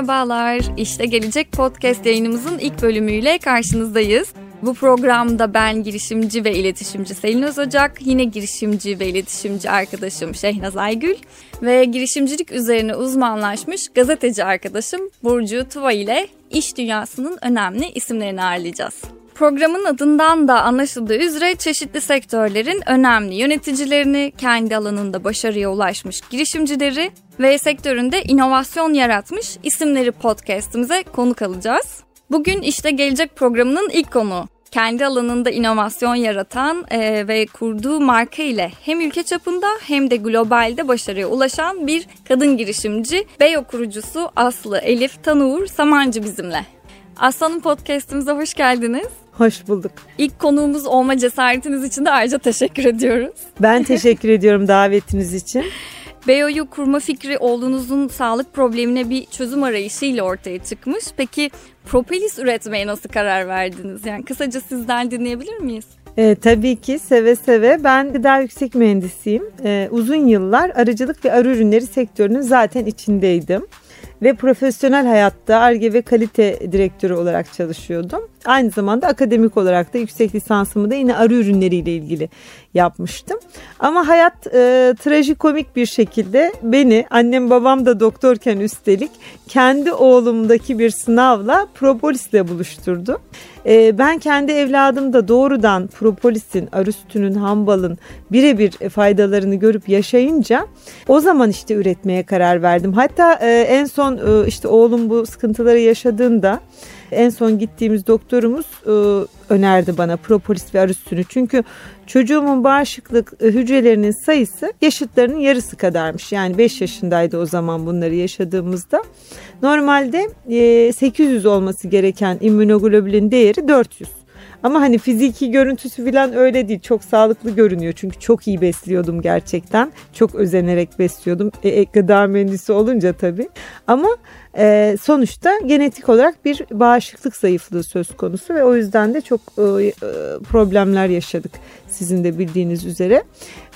Merhabalar, İşte Gelecek Podcast yayınımızın ilk bölümüyle karşınızdayız. Bu programda ben girişimci ve iletişimci Selin Özocak, yine girişimci ve iletişimci arkadaşım Şehnaz Aygül ve girişimcilik üzerine uzmanlaşmış gazeteci arkadaşım Burcu Tuva ile iş dünyasının önemli isimlerini ağırlayacağız. Programın adından da anlaşıldığı üzere çeşitli sektörlerin önemli yöneticilerini, kendi alanında başarıya ulaşmış girişimcileri ve sektöründe inovasyon yaratmış isimleri podcast'imize konuk alacağız. Bugün işte gelecek programının ilk konu kendi alanında inovasyon yaratan e, ve kurduğu marka ile hem ülke çapında hem de globalde başarıya ulaşan bir kadın girişimci Beyo kurucusu Aslı Elif Tanuğur Samancı bizimle. Aslan'ın podcast'imize hoş geldiniz. Hoş bulduk. İlk konuğumuz olma cesaretiniz için de ayrıca teşekkür ediyoruz. Ben teşekkür ediyorum davetiniz için. Beyo'yu kurma fikri oğlunuzun sağlık problemine bir çözüm arayışıyla ortaya çıkmış. Peki propolis üretmeye nasıl karar verdiniz? Yani kısaca sizden dinleyebilir miyiz? E, tabii ki seve seve. Ben gıda yüksek mühendisiyim. E, uzun yıllar arıcılık ve arı ürünleri sektörünün zaten içindeydim ve profesyonel hayatta ARGE ve kalite direktörü olarak çalışıyordum. Aynı zamanda akademik olarak da yüksek lisansımı da yine arı ürünleriyle ilgili yapmıştım. Ama hayat e, trajikomik bir şekilde beni annem babam da doktorken üstelik kendi oğlumdaki bir sınavla propolisle buluşturdu. E, ben kendi evladımda doğrudan propolisin, arı sütünün, hambalın birebir faydalarını görüp yaşayınca o zaman işte üretmeye karar verdim. Hatta e, en son e, işte oğlum bu sıkıntıları yaşadığında en son gittiğimiz doktorumuz e, önerdi bana propolis ve arı sütünü. Çünkü çocuğumun bağışıklık e, hücrelerinin sayısı yaşıtlarının yarısı kadarmış. Yani 5 yaşındaydı o zaman bunları yaşadığımızda. Normalde 800 e, olması gereken immünoglobulin değeri 400. Ama hani fiziki görüntüsü falan öyle değil. Çok sağlıklı görünüyor. Çünkü çok iyi besliyordum gerçekten. Çok özenerek besliyordum. E, gıda mühendisi olunca tabii. Ama e, sonuçta genetik olarak bir bağışıklık zayıflığı söz konusu ve o yüzden de çok e, e, problemler yaşadık sizin de bildiğiniz üzere.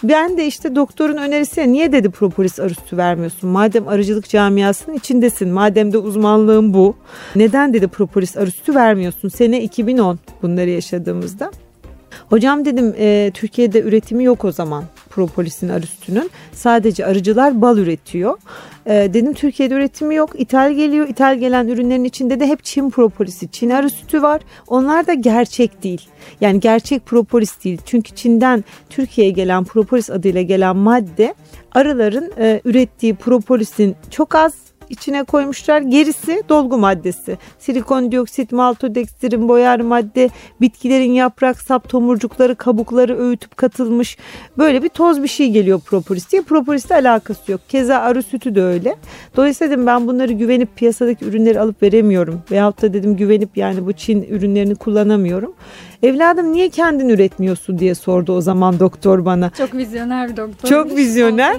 Ben de işte doktorun önerisi niye dedi propolis arı sütü vermiyorsun? Madem arıcılık camiasının içindesin, madem de uzmanlığın bu. Neden dedi propolis arı sütü vermiyorsun? Sene 2010 bunları yaşadığımızda. Hocam dedim e, Türkiye'de üretimi yok o zaman propolisin arı sütünün. Sadece arıcılar bal üretiyor. E, dedim Türkiye'de üretimi yok. İthal geliyor. İthal gelen ürünlerin içinde de hep Çin propolisi, Çin arı sütü var. Onlar da gerçek değil. Yani gerçek propolis değil. Çünkü Çin'den Türkiye'ye gelen propolis adıyla gelen madde arıların e, ürettiği propolisin çok az içine koymuşlar. Gerisi dolgu maddesi. Silikon dioksit, maltodekstirin, boyar madde, bitkilerin yaprak, sap, tomurcukları, kabukları öğütüp katılmış. Böyle bir toz bir şey geliyor propolis diye. Propolisle alakası yok. Keza arı sütü de öyle. Dolayısıyla dedim ben bunları güvenip piyasadaki ürünleri alıp veremiyorum. Veyahut da dedim güvenip yani bu Çin ürünlerini kullanamıyorum. Evladım niye kendin üretmiyorsun diye sordu o zaman doktor bana. Çok vizyoner bir doktor. Çok vizyoner.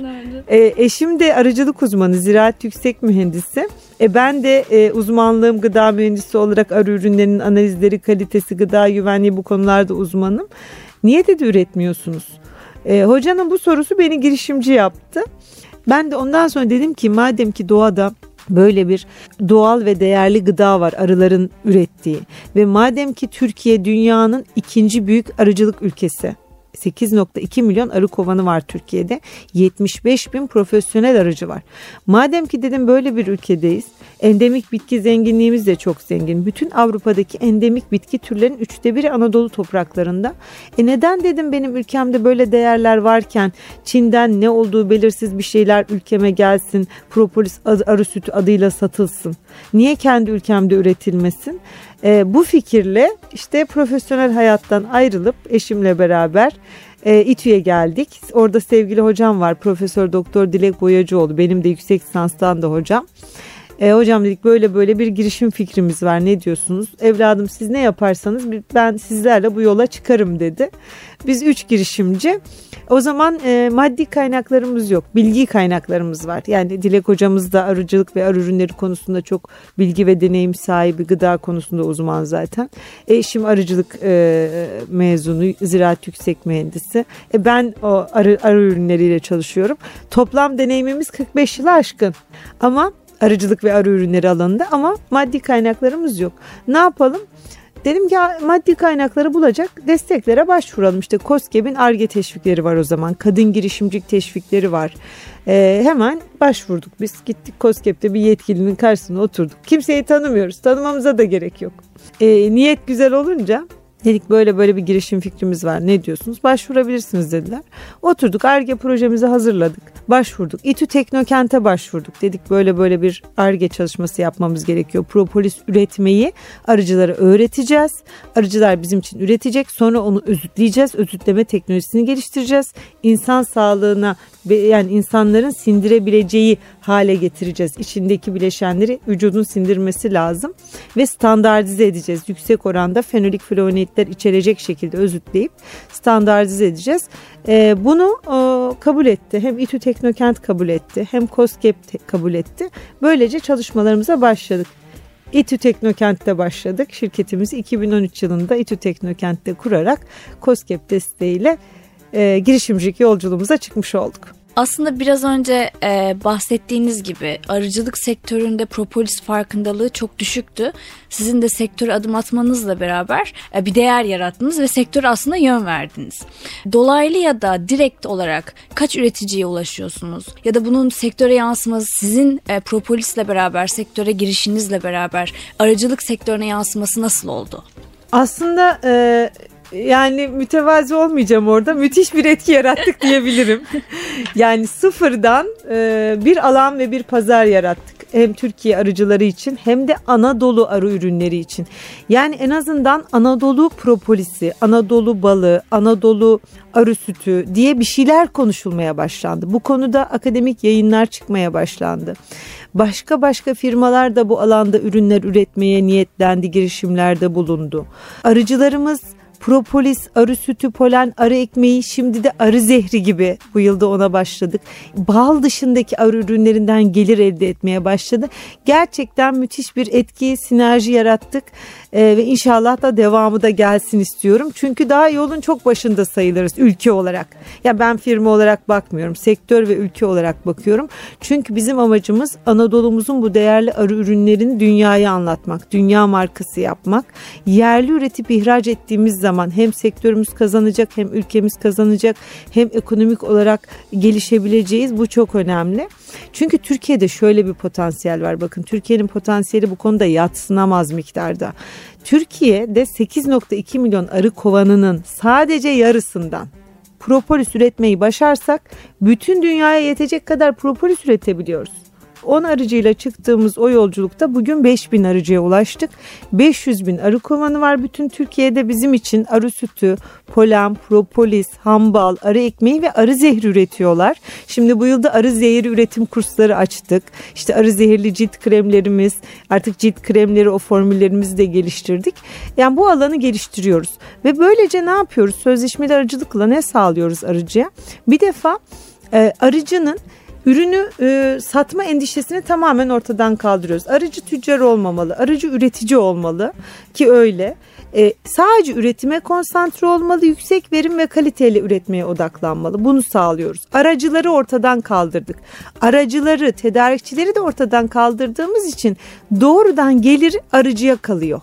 E, eşim de arıcılık uzmanı, ziraat yüksek mühendisi. E, ben de e, uzmanlığım gıda mühendisi olarak arı ürünlerinin analizleri, kalitesi, gıda güvenliği bu konularda uzmanım. Niye dedi üretmiyorsunuz? E, hocanın bu sorusu beni girişimci yaptı. Ben de ondan sonra dedim ki madem ki doğada böyle bir doğal ve değerli gıda var arıların ürettiği ve madem ki Türkiye dünyanın ikinci büyük arıcılık ülkesi 8.2 milyon arı kovanı var Türkiye'de. 75 bin profesyonel arıcı var. Madem ki dedim böyle bir ülkedeyiz. Endemik bitki zenginliğimiz de çok zengin. Bütün Avrupa'daki endemik bitki türlerinin üçte biri Anadolu topraklarında. E neden dedim benim ülkemde böyle değerler varken Çin'den ne olduğu belirsiz bir şeyler ülkeme gelsin. Propolis arı sütü adıyla satılsın. Niye kendi ülkemde üretilmesin? E, bu fikirle işte profesyonel hayattan ayrılıp eşimle beraber e, İTÜ'ye geldik. Orada sevgili hocam var Profesör Doktor Dilek Boyacıoğlu. Benim de yüksek lisanstan da hocam. E, hocam dedik böyle böyle bir girişim fikrimiz var ne diyorsunuz? Evladım siz ne yaparsanız ben sizlerle bu yola çıkarım dedi. Biz üç girişimci o zaman e, maddi kaynaklarımız yok. Bilgi kaynaklarımız var. Yani Dilek hocamız da arıcılık ve arı ürünleri konusunda çok bilgi ve deneyim sahibi. Gıda konusunda uzman zaten. Eşim arıcılık e, mezunu, ziraat yüksek mühendisi. E, ben o arı, arı ürünleriyle çalışıyorum. Toplam deneyimimiz 45 yılı aşkın. Ama Arıcılık ve arı ürünleri alanında ama maddi kaynaklarımız yok. Ne yapalım? Dedim ki maddi kaynakları bulacak desteklere başvuralım. İşte COSGAP'in ARGE teşvikleri var o zaman. Kadın girişimcilik teşvikleri var. Ee, hemen başvurduk. Biz gittik COSGAP'te bir yetkilinin karşısına oturduk. Kimseyi tanımıyoruz. Tanımamıza da gerek yok. Ee, niyet güzel olunca Dedik böyle böyle bir girişim fikrimiz var ne diyorsunuz? Başvurabilirsiniz dediler. Oturduk ARGE projemizi hazırladık. Başvurduk. İTÜ Teknokent'e başvurduk. Dedik böyle böyle bir ARGE çalışması yapmamız gerekiyor. Propolis üretmeyi arıcılara öğreteceğiz. Arıcılar bizim için üretecek. Sonra onu özütleyeceğiz. Özütleme teknolojisini geliştireceğiz. İnsan sağlığına yani insanların sindirebileceği hale getireceğiz. İçindeki bileşenleri vücudun sindirmesi lazım ve standartize edeceğiz. Yüksek oranda fenolik flavonoidler içerecek şekilde özütleyip standartize edeceğiz. Ee, bunu e, kabul etti. Hem İTÜ Teknokent kabul etti hem COSGAP kabul etti. Böylece çalışmalarımıza başladık. İTÜ Teknokent'te başladık. Şirketimizi 2013 yılında İTÜ Teknokent'te kurarak COSGAP desteğiyle e, girişimcilik yolculuğumuza çıkmış olduk. Aslında biraz önce e, bahsettiğiniz gibi arıcılık sektöründe propolis farkındalığı çok düşüktü. Sizin de sektöre adım atmanızla beraber e, bir değer yarattınız ve sektöre aslında yön verdiniz. Dolaylı ya da direkt olarak kaç üreticiye ulaşıyorsunuz? Ya da bunun sektöre yansıması sizin e, propolisle beraber, sektöre girişinizle beraber arıcılık sektörüne yansıması nasıl oldu? Aslında e, yani mütevazi olmayacağım orada. Müthiş bir etki yarattık diyebilirim. yani sıfırdan e, bir alan ve bir pazar yarattık. Hem Türkiye arıcıları için hem de Anadolu arı ürünleri için. Yani en azından Anadolu propolisi, Anadolu balı, Anadolu arı sütü diye bir şeyler konuşulmaya başlandı. Bu konuda akademik yayınlar çıkmaya başlandı. Başka başka firmalar da bu alanda ürünler üretmeye niyetlendi, girişimlerde bulundu. Arıcılarımız propolis, arı sütü, polen, arı ekmeği şimdi de arı zehri gibi bu yılda ona başladık. Bal dışındaki arı ürünlerinden gelir elde etmeye başladı. Gerçekten müthiş bir etki, sinerji yarattık ee, ve inşallah da devamı da gelsin istiyorum. Çünkü daha yolun çok başında sayılırız ülke olarak. Ya ben firma olarak bakmıyorum, sektör ve ülke olarak bakıyorum. Çünkü bizim amacımız Anadolu'muzun bu değerli arı ürünlerini dünyaya anlatmak, dünya markası yapmak. Yerli üretip ihraç ettiğimiz zaman hem sektörümüz kazanacak hem ülkemiz kazanacak hem ekonomik olarak gelişebileceğiz. Bu çok önemli. Çünkü Türkiye'de şöyle bir potansiyel var. Bakın Türkiye'nin potansiyeli bu konuda yatsınamaz miktarda. Türkiye'de 8.2 milyon arı kovanının sadece yarısından propolis üretmeyi başarsak bütün dünyaya yetecek kadar propolis üretebiliyoruz. 10 arıcıyla çıktığımız o yolculukta bugün 5000 arıcıya ulaştık. 500 bin arı kovanı var bütün Türkiye'de bizim için arı sütü, polen, propolis, hambal, arı ekmeği ve arı zehri üretiyorlar. Şimdi bu yılda arı zehri üretim kursları açtık. İşte arı zehirli cilt kremlerimiz, artık cilt kremleri o formüllerimizi de geliştirdik. Yani bu alanı geliştiriyoruz. Ve böylece ne yapıyoruz? Sözleşmeli arıcılıkla ne sağlıyoruz arıcıya? Bir defa e, arıcının ürünü e, satma endişesini tamamen ortadan kaldırıyoruz. Arıcı tüccar olmamalı, arıcı üretici olmalı ki öyle. E, sadece üretime konsantre olmalı, yüksek verim ve kaliteli üretmeye odaklanmalı. Bunu sağlıyoruz. Aracıları ortadan kaldırdık. Aracıları, tedarikçileri de ortadan kaldırdığımız için doğrudan gelir arıcıya kalıyor.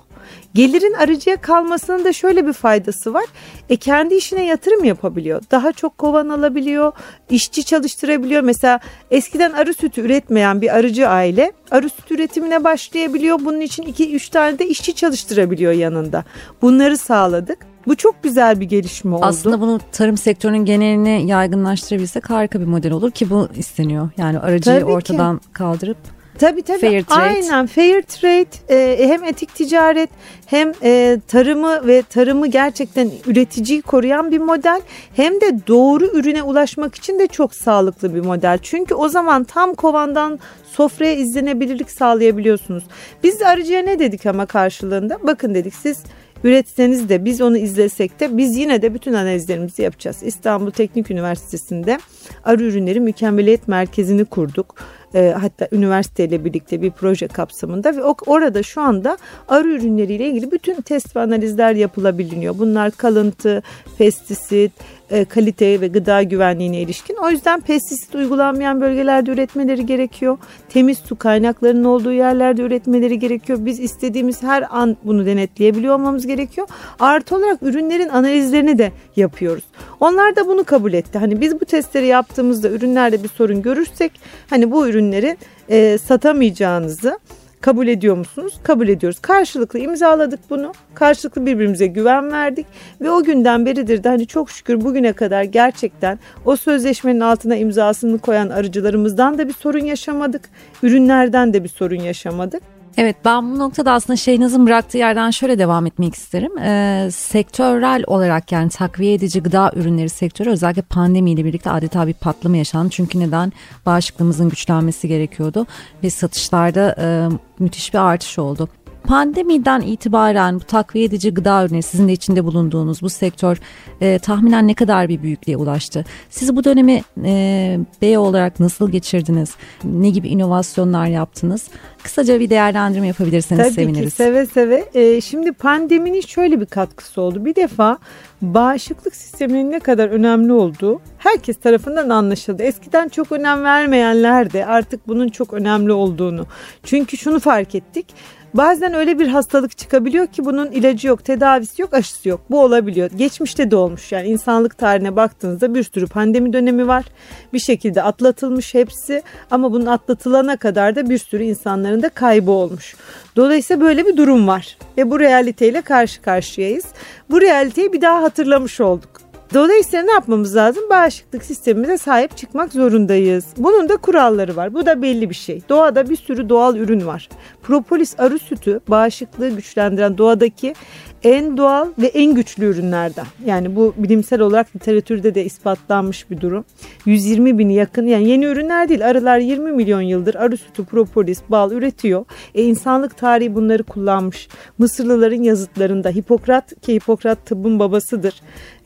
Gelirin arıcıya kalmasının da şöyle bir faydası var. E kendi işine yatırım yapabiliyor. Daha çok kovan alabiliyor, işçi çalıştırabiliyor. Mesela eskiden arı sütü üretmeyen bir arıcı aile arı sütü üretimine başlayabiliyor. Bunun için 2-3 tane de işçi çalıştırabiliyor yanında. Bunları sağladık. Bu çok güzel bir gelişme oldu. Aslında bunu tarım sektörünün genelini yaygınlaştırabilsek harika bir model olur ki bu isteniyor. Yani aracıyı Tabii ortadan ki. kaldırıp Tabii tabii. Fair trade. Aynen fair trade e, hem etik ticaret hem e, tarımı ve tarımı gerçekten üreticiyi koruyan bir model hem de doğru ürüne ulaşmak için de çok sağlıklı bir model. Çünkü o zaman tam kovandan sofraya izlenebilirlik sağlayabiliyorsunuz. Biz de arıcıya ne dedik ama karşılığında? Bakın dedik siz üretseniz de biz onu izlesek de biz yine de bütün analizlerimizi yapacağız. İstanbul Teknik Üniversitesi'nde arı ürünleri mükemmeliyet merkezini kurduk e, hatta üniversiteyle birlikte bir proje kapsamında ve orada şu anda arı ürünleriyle ilgili bütün test ve analizler yapılabiliyor. Bunlar kalıntı, pestisit, e, kaliteye ve gıda güvenliğine ilişkin. O yüzden pestisit uygulanmayan bölgelerde üretmeleri gerekiyor. Temiz su kaynaklarının olduğu yerlerde üretmeleri gerekiyor. Biz istediğimiz her an bunu denetleyebiliyor olmamız gerekiyor. Artı olarak ürünlerin analizlerini de yapıyoruz. Onlar da bunu kabul etti. Hani biz bu testleri yaptığımızda ürünlerde bir sorun görürsek hani bu ürünleri e, satamayacağınızı kabul ediyor musunuz? Kabul ediyoruz. Karşılıklı imzaladık bunu. Karşılıklı birbirimize güven verdik ve o günden beridir de hani çok şükür bugüne kadar gerçekten o sözleşmenin altına imzasını koyan arıcılarımızdan da bir sorun yaşamadık. Ürünlerden de bir sorun yaşamadık. Evet ben bu noktada aslında Şeynaz'ın bıraktığı yerden şöyle devam etmek isterim. Ee, sektörel olarak yani takviye edici gıda ürünleri sektörü özellikle pandemiyle birlikte adeta bir patlama yaşandı. Çünkü neden? Bağışıklığımızın güçlenmesi gerekiyordu ve satışlarda e, müthiş bir artış oldu. Pandemiden itibaren bu takviye edici gıda ürünleri sizin de içinde bulunduğunuz bu sektör e, tahminen ne kadar bir büyüklüğe ulaştı? Siz bu dönemi e, B olarak nasıl geçirdiniz? Ne gibi inovasyonlar yaptınız? Kısaca bir değerlendirme yapabilirseniz Tabii seviniriz. Tabii ki seve seve. E, şimdi pandeminin şöyle bir katkısı oldu. Bir defa bağışıklık sisteminin ne kadar önemli olduğu herkes tarafından anlaşıldı. Eskiden çok önem vermeyenler de artık bunun çok önemli olduğunu. Çünkü şunu fark ettik Bazen öyle bir hastalık çıkabiliyor ki bunun ilacı yok, tedavisi yok, aşısı yok. Bu olabiliyor. Geçmişte de olmuş. Yani insanlık tarihine baktığınızda bir sürü pandemi dönemi var. Bir şekilde atlatılmış hepsi ama bunun atlatılana kadar da bir sürü insanların da kaybı olmuş. Dolayısıyla böyle bir durum var ve bu realiteyle karşı karşıyayız. Bu realiteyi bir daha hatırlamış olduk. Dolayısıyla ne yapmamız lazım? Bağışıklık sistemimize sahip çıkmak zorundayız. Bunun da kuralları var. Bu da belli bir şey. Doğada bir sürü doğal ürün var. Propolis arı sütü bağışıklığı güçlendiren doğadaki en doğal ve en güçlü ürünlerden. Yani bu bilimsel olarak literatürde de ispatlanmış bir durum. 120 bini yakın yani yeni ürünler değil arılar 20 milyon yıldır arı sütü, propolis, bal üretiyor. E insanlık tarihi bunları kullanmış. Mısırlıların yazıtlarında Hipokrat ki Hipokrat tıbbın babasıdır.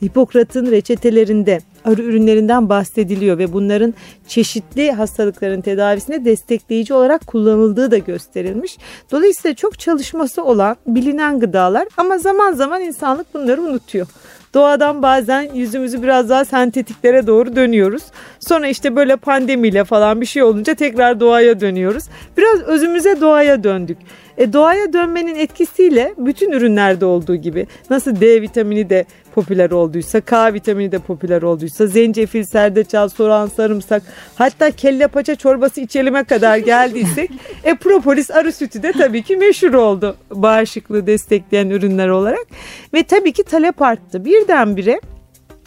Hipokrat'ın reçetelerinde arı ürünlerinden bahsediliyor ve bunların çeşitli hastalıkların tedavisine destekleyici olarak kullanıldığı da gösterilmiş. Dolayısıyla çok çalışması olan bilinen gıdalar ama zaman zaman insanlık bunları unutuyor. Doğadan bazen yüzümüzü biraz daha sentetiklere doğru dönüyoruz. Sonra işte böyle pandemiyle falan bir şey olunca tekrar doğaya dönüyoruz. Biraz özümüze doğaya döndük. E, doğaya dönmenin etkisiyle bütün ürünlerde olduğu gibi nasıl D vitamini de popüler olduysa, K vitamini de popüler olduysa, zencefil, serdeçal, soğan, sarımsak, hatta kelle paça çorbası içelime kadar geldiysek, e propolis arı sütü de tabii ki meşhur oldu bağışıklığı destekleyen ürünler olarak ve tabii ki talep arttı. Birdenbire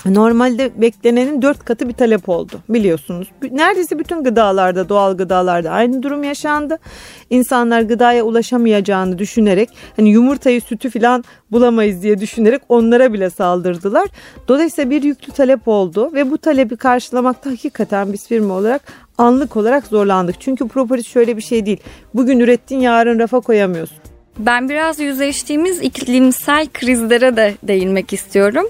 Normalde beklenenin dört katı bir talep oldu biliyorsunuz. Neredeyse bütün gıdalarda, doğal gıdalarda aynı durum yaşandı. İnsanlar gıdaya ulaşamayacağını düşünerek hani yumurtayı, sütü falan bulamayız diye düşünerek onlara bile saldırdılar. Dolayısıyla bir yüklü talep oldu ve bu talebi karşılamakta hakikaten biz firma olarak anlık olarak zorlandık. Çünkü propolis şöyle bir şey değil. Bugün ürettin yarın rafa koyamıyorsun. Ben biraz yüzleştiğimiz iklimsel krizlere de değinmek istiyorum.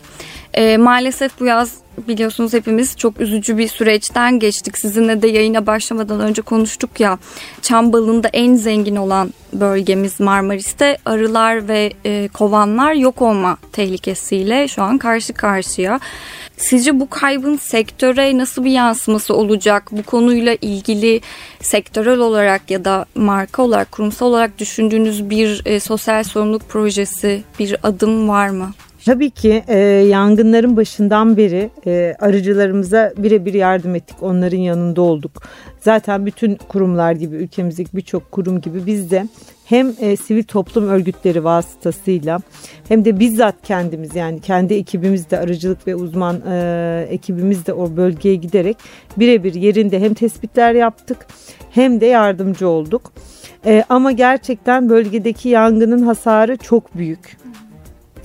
E, maalesef bu yaz biliyorsunuz hepimiz çok üzücü bir süreçten geçtik. Sizinle de yayına başlamadan önce konuştuk ya. Çam balında en zengin olan bölgemiz Marmaris'te arılar ve e, kovanlar yok olma tehlikesiyle şu an karşı karşıya. Sizce bu kaybın sektöre nasıl bir yansıması olacak? Bu konuyla ilgili sektörel olarak ya da marka olarak, kurumsal olarak düşündüğünüz bir e, sosyal sorumluluk projesi, bir adım var mı? Tabii ki e, yangınların başından beri e, arıcılarımıza birebir yardım ettik. Onların yanında olduk. Zaten bütün kurumlar gibi ülkemizdeki birçok kurum gibi biz de hem e, sivil toplum örgütleri vasıtasıyla hem de bizzat kendimiz yani kendi ekibimiz de arıcılık ve uzman e, ekibimiz de o bölgeye giderek birebir yerinde hem tespitler yaptık hem de yardımcı olduk. E, ama gerçekten bölgedeki yangının hasarı çok büyük.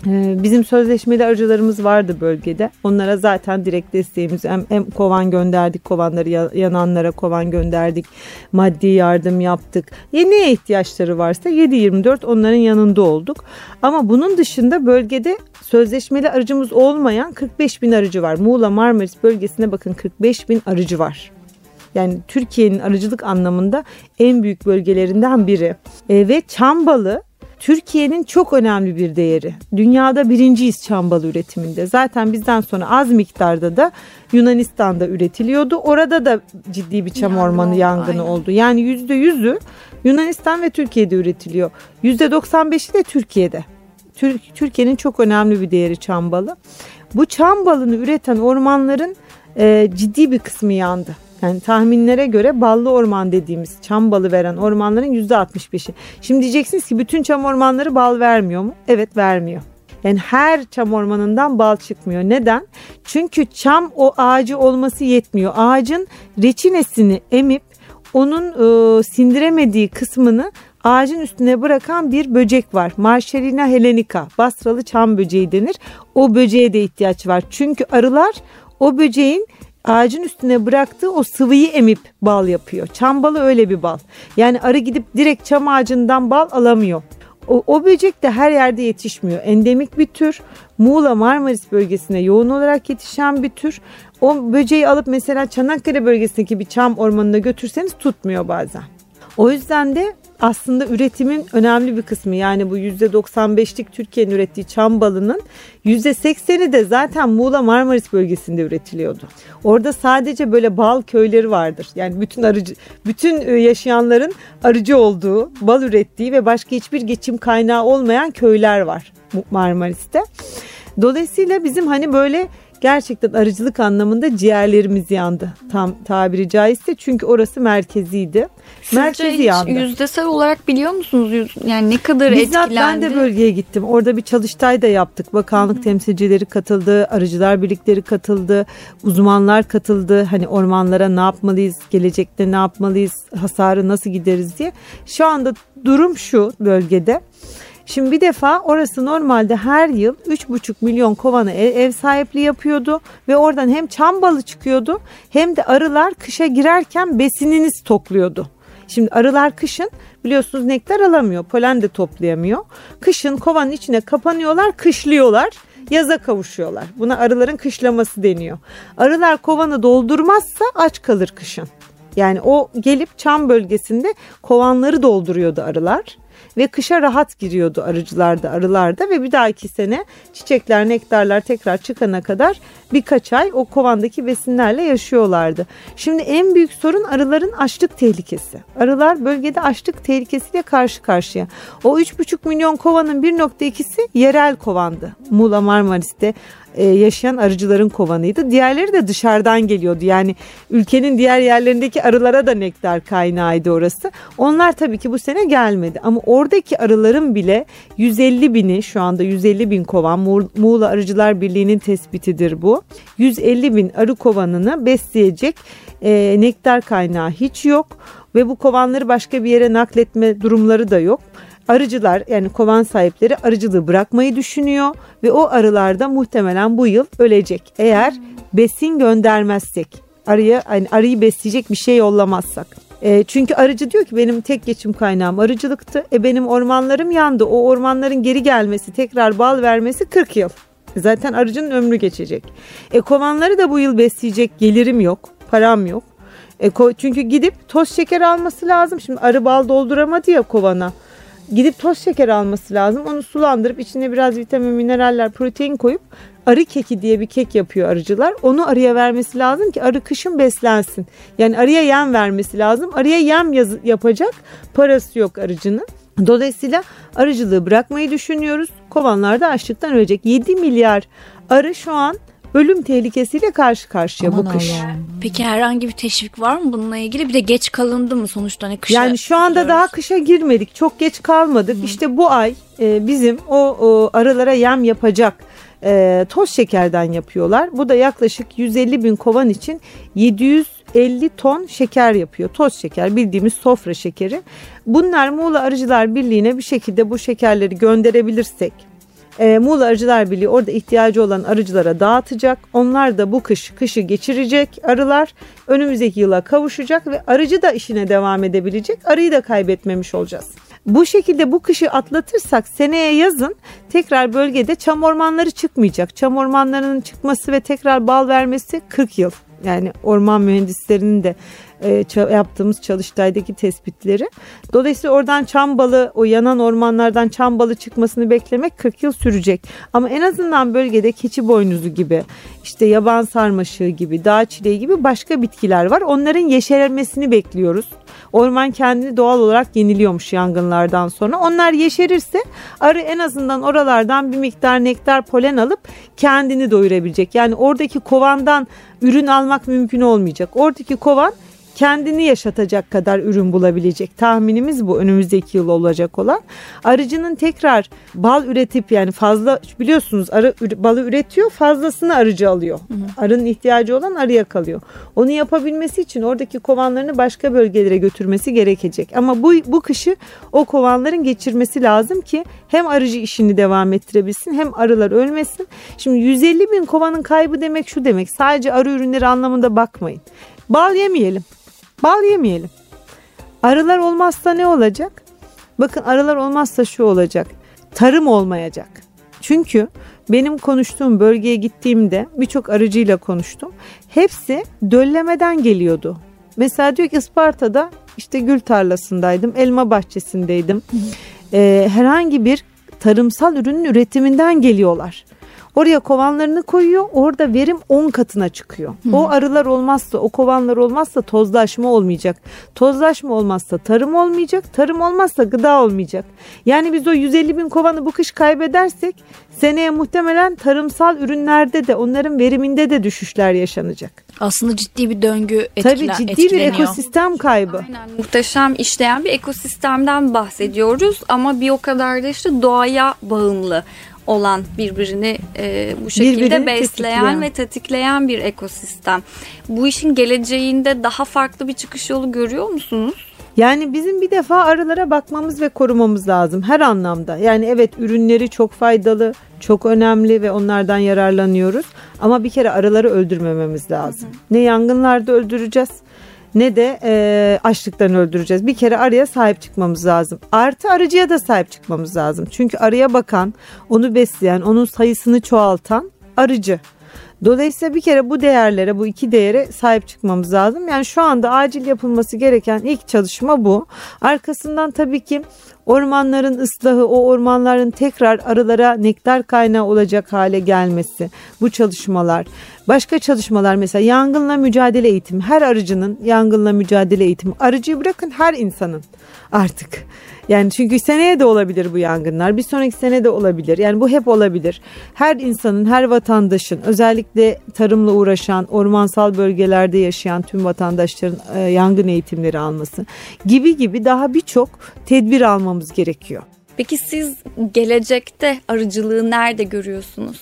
Ee, bizim sözleşmeli arıcılarımız vardı bölgede. Onlara zaten direkt desteğimiz hem, hem kovan gönderdik, kovanları yananlara kovan gönderdik. Maddi yardım yaptık. Ya neye ihtiyaçları varsa 7-24 onların yanında olduk. Ama bunun dışında bölgede sözleşmeli arıcımız olmayan 45 bin arıcı var. Muğla Marmaris bölgesine bakın 45 bin arıcı var. Yani Türkiye'nin arıcılık anlamında en büyük bölgelerinden biri. E, ve Çambalı Türkiye'nin çok önemli bir değeri. Dünyada birinciyiz çam balı üretiminde. Zaten bizden sonra az miktarda da Yunanistan'da üretiliyordu. Orada da ciddi bir çam Yangın ormanı oldu, yangını aynen. oldu. Yani yüzde yüzü Yunanistan ve Türkiye'de üretiliyor. Yüzde 95'i de Türkiye'de. Türkiye'nin çok önemli bir değeri çam balı. Bu çam balını üreten ormanların e, ciddi bir kısmı yandı. Yani tahminlere göre ballı orman dediğimiz çam balı veren ormanların yüzde 65'i. Şimdi diyeceksiniz ki bütün çam ormanları bal vermiyor mu? Evet vermiyor. Yani her çam ormanından bal çıkmıyor. Neden? Çünkü çam o ağacı olması yetmiyor. Ağacın reçinesini emip onun e, sindiremediği kısmını ağacın üstüne bırakan bir böcek var. Marşerina helenica, Basralı çam böceği denir. O böceğe de ihtiyaç var. Çünkü arılar o böceğin ağacın üstüne bıraktığı o sıvıyı emip bal yapıyor. Çam balı öyle bir bal. Yani arı gidip direkt çam ağacından bal alamıyor. O, o böcek de her yerde yetişmiyor. Endemik bir tür. Muğla Marmaris bölgesine yoğun olarak yetişen bir tür. O böceği alıp mesela Çanakkale bölgesindeki bir çam ormanına götürseniz tutmuyor bazen. O yüzden de aslında üretimin önemli bir kısmı yani bu %95'lik Türkiye'nin ürettiği çam balının %80'i de zaten Muğla Marmaris bölgesinde üretiliyordu. Orada sadece böyle bal köyleri vardır. Yani bütün arıcı bütün e, yaşayanların arıcı olduğu, bal ürettiği ve başka hiçbir geçim kaynağı olmayan köyler var Marmaris'te. Dolayısıyla bizim hani böyle gerçekten arıcılık anlamında ciğerlerimiz yandı. Tam tabiri caizse çünkü orası merkeziydi. Sizce Merkezi yandı. yüzdesel olarak biliyor musunuz yani ne kadar Bizzat etkilendi? ben de bölgeye gittim. Orada bir çalıştay da yaptık. Bakanlık Hı-hı. temsilcileri katıldı, arıcılar birlikleri katıldı, uzmanlar katıldı. Hani ormanlara ne yapmalıyız, gelecekte ne yapmalıyız, hasarı nasıl gideriz diye. Şu anda durum şu bölgede. Şimdi bir defa orası normalde her yıl 3,5 milyon kovanı ev, ev sahipliği yapıyordu ve oradan hem çam balı çıkıyordu hem de arılar kışa girerken besinini stokluyordu. Şimdi arılar kışın biliyorsunuz nektar alamıyor, polen de toplayamıyor. Kışın kovanın içine kapanıyorlar, kışlıyorlar yaza kavuşuyorlar. Buna arıların kışlaması deniyor. Arılar kovanı doldurmazsa aç kalır kışın. Yani o gelip çam bölgesinde kovanları dolduruyordu arılar ve kışa rahat giriyordu arıcılarda, arılarda ve bir dahaki sene çiçekler, nektarlar tekrar çıkana kadar birkaç ay o kovandaki besinlerle yaşıyorlardı. Şimdi en büyük sorun arıların açlık tehlikesi. Arılar bölgede açlık tehlikesiyle karşı karşıya. O 3,5 milyon kovanın 1.2'si yerel kovandı. Muğla Marmaris'te e, yaşayan arıcıların kovanıydı. Diğerleri de dışarıdan geliyordu. Yani ülkenin diğer yerlerindeki arılara da nektar kaynağıydı orası. Onlar tabii ki bu sene gelmedi. Ama oradaki arıların bile 150 bini şu anda 150 bin kovan Muğla Arıcılar Birliği'nin tespitidir bu. 150 bin arı kovanını besleyecek e, nektar kaynağı hiç yok ve bu kovanları başka bir yere nakletme durumları da yok. Arıcılar yani kovan sahipleri arıcılığı bırakmayı düşünüyor ve o arılar da muhtemelen bu yıl ölecek. Eğer besin göndermezsek, arıya yani arıyı besleyecek bir şey yollamazsak. E, çünkü arıcı diyor ki benim tek geçim kaynağım arıcılıktı. E benim ormanlarım yandı. O ormanların geri gelmesi, tekrar bal vermesi 40 yıl. Zaten arıcının ömrü geçecek. E kovanları da bu yıl besleyecek gelirim yok, param yok. E, çünkü gidip toz şeker alması lazım. Şimdi arı bal dolduramadı ya kovana gidip toz şeker alması lazım. Onu sulandırıp içine biraz vitamin, mineraller, protein koyup arı keki diye bir kek yapıyor arıcılar. Onu arıya vermesi lazım ki arı kışın beslensin. Yani arıya yem vermesi lazım. Arıya yem yapacak parası yok arıcının. Dolayısıyla arıcılığı bırakmayı düşünüyoruz. Kovanlar da açlıktan ölecek. 7 milyar arı şu an ölüm tehlikesiyle karşı karşıya Aman bu kış. Allah'ım. Peki herhangi bir teşvik var mı bununla ilgili? Bir de geç kalındı mı sonuçta hani kışa? Yani şu anda gidiyoruz. daha kışa girmedik. Çok geç kalmadık. Hı. İşte bu ay e, bizim o, o arılara yem yapacak e, toz şekerden yapıyorlar. Bu da yaklaşık 150 bin kovan için 750 ton şeker yapıyor. Toz şeker bildiğimiz sofra şekeri. Bunlar Muğla Arıcılar Birliği'ne bir şekilde bu şekerleri gönderebilirsek e, Muğla Arıcılar Birliği orada ihtiyacı olan arıcılara dağıtacak. Onlar da bu kış kışı geçirecek arılar. Önümüzdeki yıla kavuşacak ve arıcı da işine devam edebilecek. Arıyı da kaybetmemiş olacağız. Bu şekilde bu kışı atlatırsak seneye yazın tekrar bölgede çam ormanları çıkmayacak. Çam ormanlarının çıkması ve tekrar bal vermesi 40 yıl. Yani orman mühendislerinin de e, yaptığımız çalıştaydaki tespitleri. Dolayısıyla oradan çam balı o yanan ormanlardan çam balı çıkmasını beklemek 40 yıl sürecek. Ama en azından bölgede keçi boynuzu gibi işte yaban sarmaşığı gibi dağ çileği gibi başka bitkiler var. Onların yeşermesini bekliyoruz. Orman kendini doğal olarak yeniliyormuş yangınlardan sonra. Onlar yeşerirse arı en azından oralardan bir miktar nektar polen alıp kendini doyurabilecek. Yani oradaki kovandan ürün almak mümkün olmayacak. Oradaki kovan kendini yaşatacak kadar ürün bulabilecek. Tahminimiz bu önümüzdeki yıl olacak olan. Arıcının tekrar bal üretip yani fazla biliyorsunuz arı balı üretiyor fazlasını arıcı alıyor. Hı hı. Arının ihtiyacı olan arıya kalıyor. Onu yapabilmesi için oradaki kovanlarını başka bölgelere götürmesi gerekecek. Ama bu, bu kışı o kovanların geçirmesi lazım ki hem arıcı işini devam ettirebilsin hem arılar ölmesin. Şimdi 150 bin kovanın kaybı demek şu demek sadece arı ürünleri anlamında bakmayın. Bal yemeyelim. Bal yemeyelim. Arılar olmazsa ne olacak? Bakın arılar olmazsa şu olacak. Tarım olmayacak. Çünkü benim konuştuğum bölgeye gittiğimde birçok arıcıyla konuştum. Hepsi döllemeden geliyordu. Mesela diyor ki Isparta'da işte gül tarlasındaydım, elma bahçesindeydim. Ee, herhangi bir tarımsal ürünün üretiminden geliyorlar. Oraya kovanlarını koyuyor. Orada verim 10 katına çıkıyor. Hı. O arılar olmazsa, o kovanlar olmazsa tozlaşma olmayacak. Tozlaşma olmazsa tarım olmayacak. Tarım olmazsa gıda olmayacak. Yani biz o 150 bin kovanı bu kış kaybedersek seneye muhtemelen tarımsal ürünlerde de onların veriminde de düşüşler yaşanacak. Aslında ciddi bir döngü etkile, Tabii ciddi etkileniyor. bir ekosistem kaybı. Aynen muhteşem işleyen bir ekosistemden bahsediyoruz ama bir o kadar da işte doğaya bağımlı olan birbirini e, bu şekilde birbirini besleyen tetikleyen. ve tetikleyen bir ekosistem. Bu işin geleceğinde daha farklı bir çıkış yolu görüyor musunuz? Yani bizim bir defa arılara bakmamız ve korumamız lazım her anlamda. Yani evet ürünleri çok faydalı, çok önemli ve onlardan yararlanıyoruz. Ama bir kere arıları öldürmememiz lazım. Hı hı. Ne yangınlarda öldüreceğiz ne de e, açlıktan öldüreceğiz. Bir kere arıya sahip çıkmamız lazım. Artı arıcıya da sahip çıkmamız lazım. Çünkü arıya bakan, onu besleyen, onun sayısını çoğaltan arıcı. Dolayısıyla bir kere bu değerlere, bu iki değere sahip çıkmamız lazım. Yani şu anda acil yapılması gereken ilk çalışma bu. Arkasından tabii ki ormanların ıslahı, o ormanların tekrar arılara nektar kaynağı olacak hale gelmesi, bu çalışmalar. Başka çalışmalar mesela yangınla mücadele eğitimi. Her arıcının yangınla mücadele eğitimi. Arıcıyı bırakın her insanın artık. Yani çünkü seneye de olabilir bu yangınlar. Bir sonraki sene de olabilir. Yani bu hep olabilir. Her insanın, her vatandaşın özellikle tarımla uğraşan, ormansal bölgelerde yaşayan tüm vatandaşların e, yangın eğitimleri alması gibi gibi daha birçok tedbir almamız gerekiyor. Peki siz gelecekte arıcılığı nerede görüyorsunuz?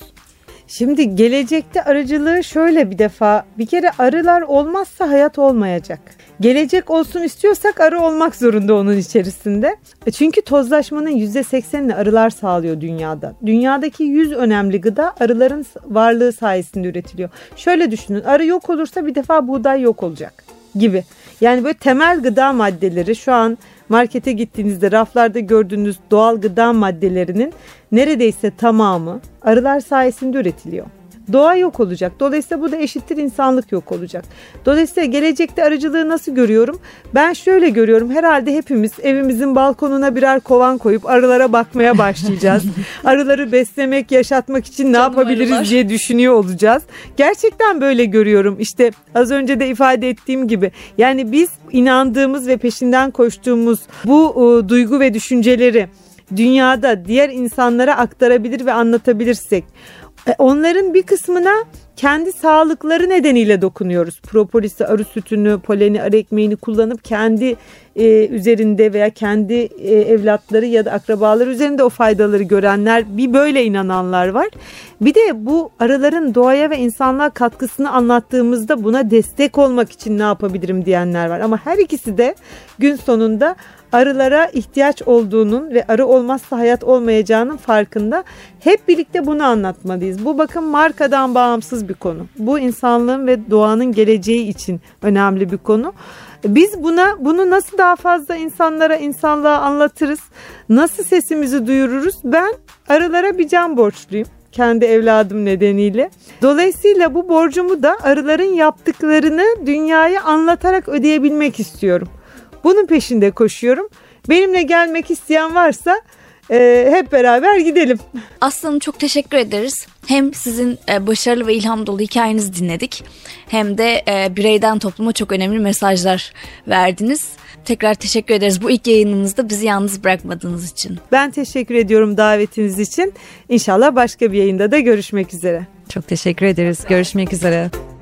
Şimdi gelecekte arıcılığı şöyle bir defa bir kere arılar olmazsa hayat olmayacak. Gelecek olsun istiyorsak arı olmak zorunda onun içerisinde. E çünkü tozlaşmanın %80'ini arılar sağlıyor dünyada. Dünyadaki 100 önemli gıda arıların varlığı sayesinde üretiliyor. Şöyle düşünün arı yok olursa bir defa buğday yok olacak gibi. Yani böyle temel gıda maddeleri şu an markete gittiğinizde raflarda gördüğünüz doğal gıda maddelerinin neredeyse tamamı arılar sayesinde üretiliyor. Doğa yok olacak. Dolayısıyla bu da eşittir insanlık yok olacak. Dolayısıyla gelecekte arıcılığı nasıl görüyorum? Ben şöyle görüyorum. Herhalde hepimiz evimizin balkonuna birer kovan koyup arılara bakmaya başlayacağız. Arıları beslemek, yaşatmak için ne Canım yapabiliriz arılar. diye düşünüyor olacağız. Gerçekten böyle görüyorum. İşte az önce de ifade ettiğim gibi. Yani biz inandığımız ve peşinden koştuğumuz bu e, duygu ve düşünceleri dünyada diğer insanlara aktarabilir ve anlatabilirsek onların bir kısmına kendi sağlıkları nedeniyle dokunuyoruz. Propolisi, arı sütünü, poleni, arı ekmeğini kullanıp kendi e, üzerinde veya kendi e, evlatları ya da akrabaları üzerinde o faydaları görenler, bir böyle inananlar var. Bir de bu arıların doğaya ve insanlığa katkısını anlattığımızda buna destek olmak için ne yapabilirim diyenler var. Ama her ikisi de gün sonunda arılara ihtiyaç olduğunun ve arı olmazsa hayat olmayacağının farkında. Hep birlikte bunu anlatmalıyız. Bu bakın markadan bağımsız bir konu. Bu insanlığın ve doğanın geleceği için önemli bir konu. Biz buna bunu nasıl daha fazla insanlara, insanlığa anlatırız? Nasıl sesimizi duyururuz? Ben arılara bir can borçluyum. kendi evladım nedeniyle. Dolayısıyla bu borcumu da arıların yaptıklarını dünyaya anlatarak ödeyebilmek istiyorum. Bunun peşinde koşuyorum. Benimle gelmek isteyen varsa e, hep beraber gidelim. Aslanım çok teşekkür ederiz. Hem sizin e, başarılı ve ilham dolu hikayenizi dinledik. Hem de e, bireyden topluma çok önemli mesajlar verdiniz. Tekrar teşekkür ederiz bu ilk yayınımızda bizi yalnız bırakmadığınız için. Ben teşekkür ediyorum davetiniz için. İnşallah başka bir yayında da görüşmek üzere. Çok teşekkür ederiz. Görüşmek üzere.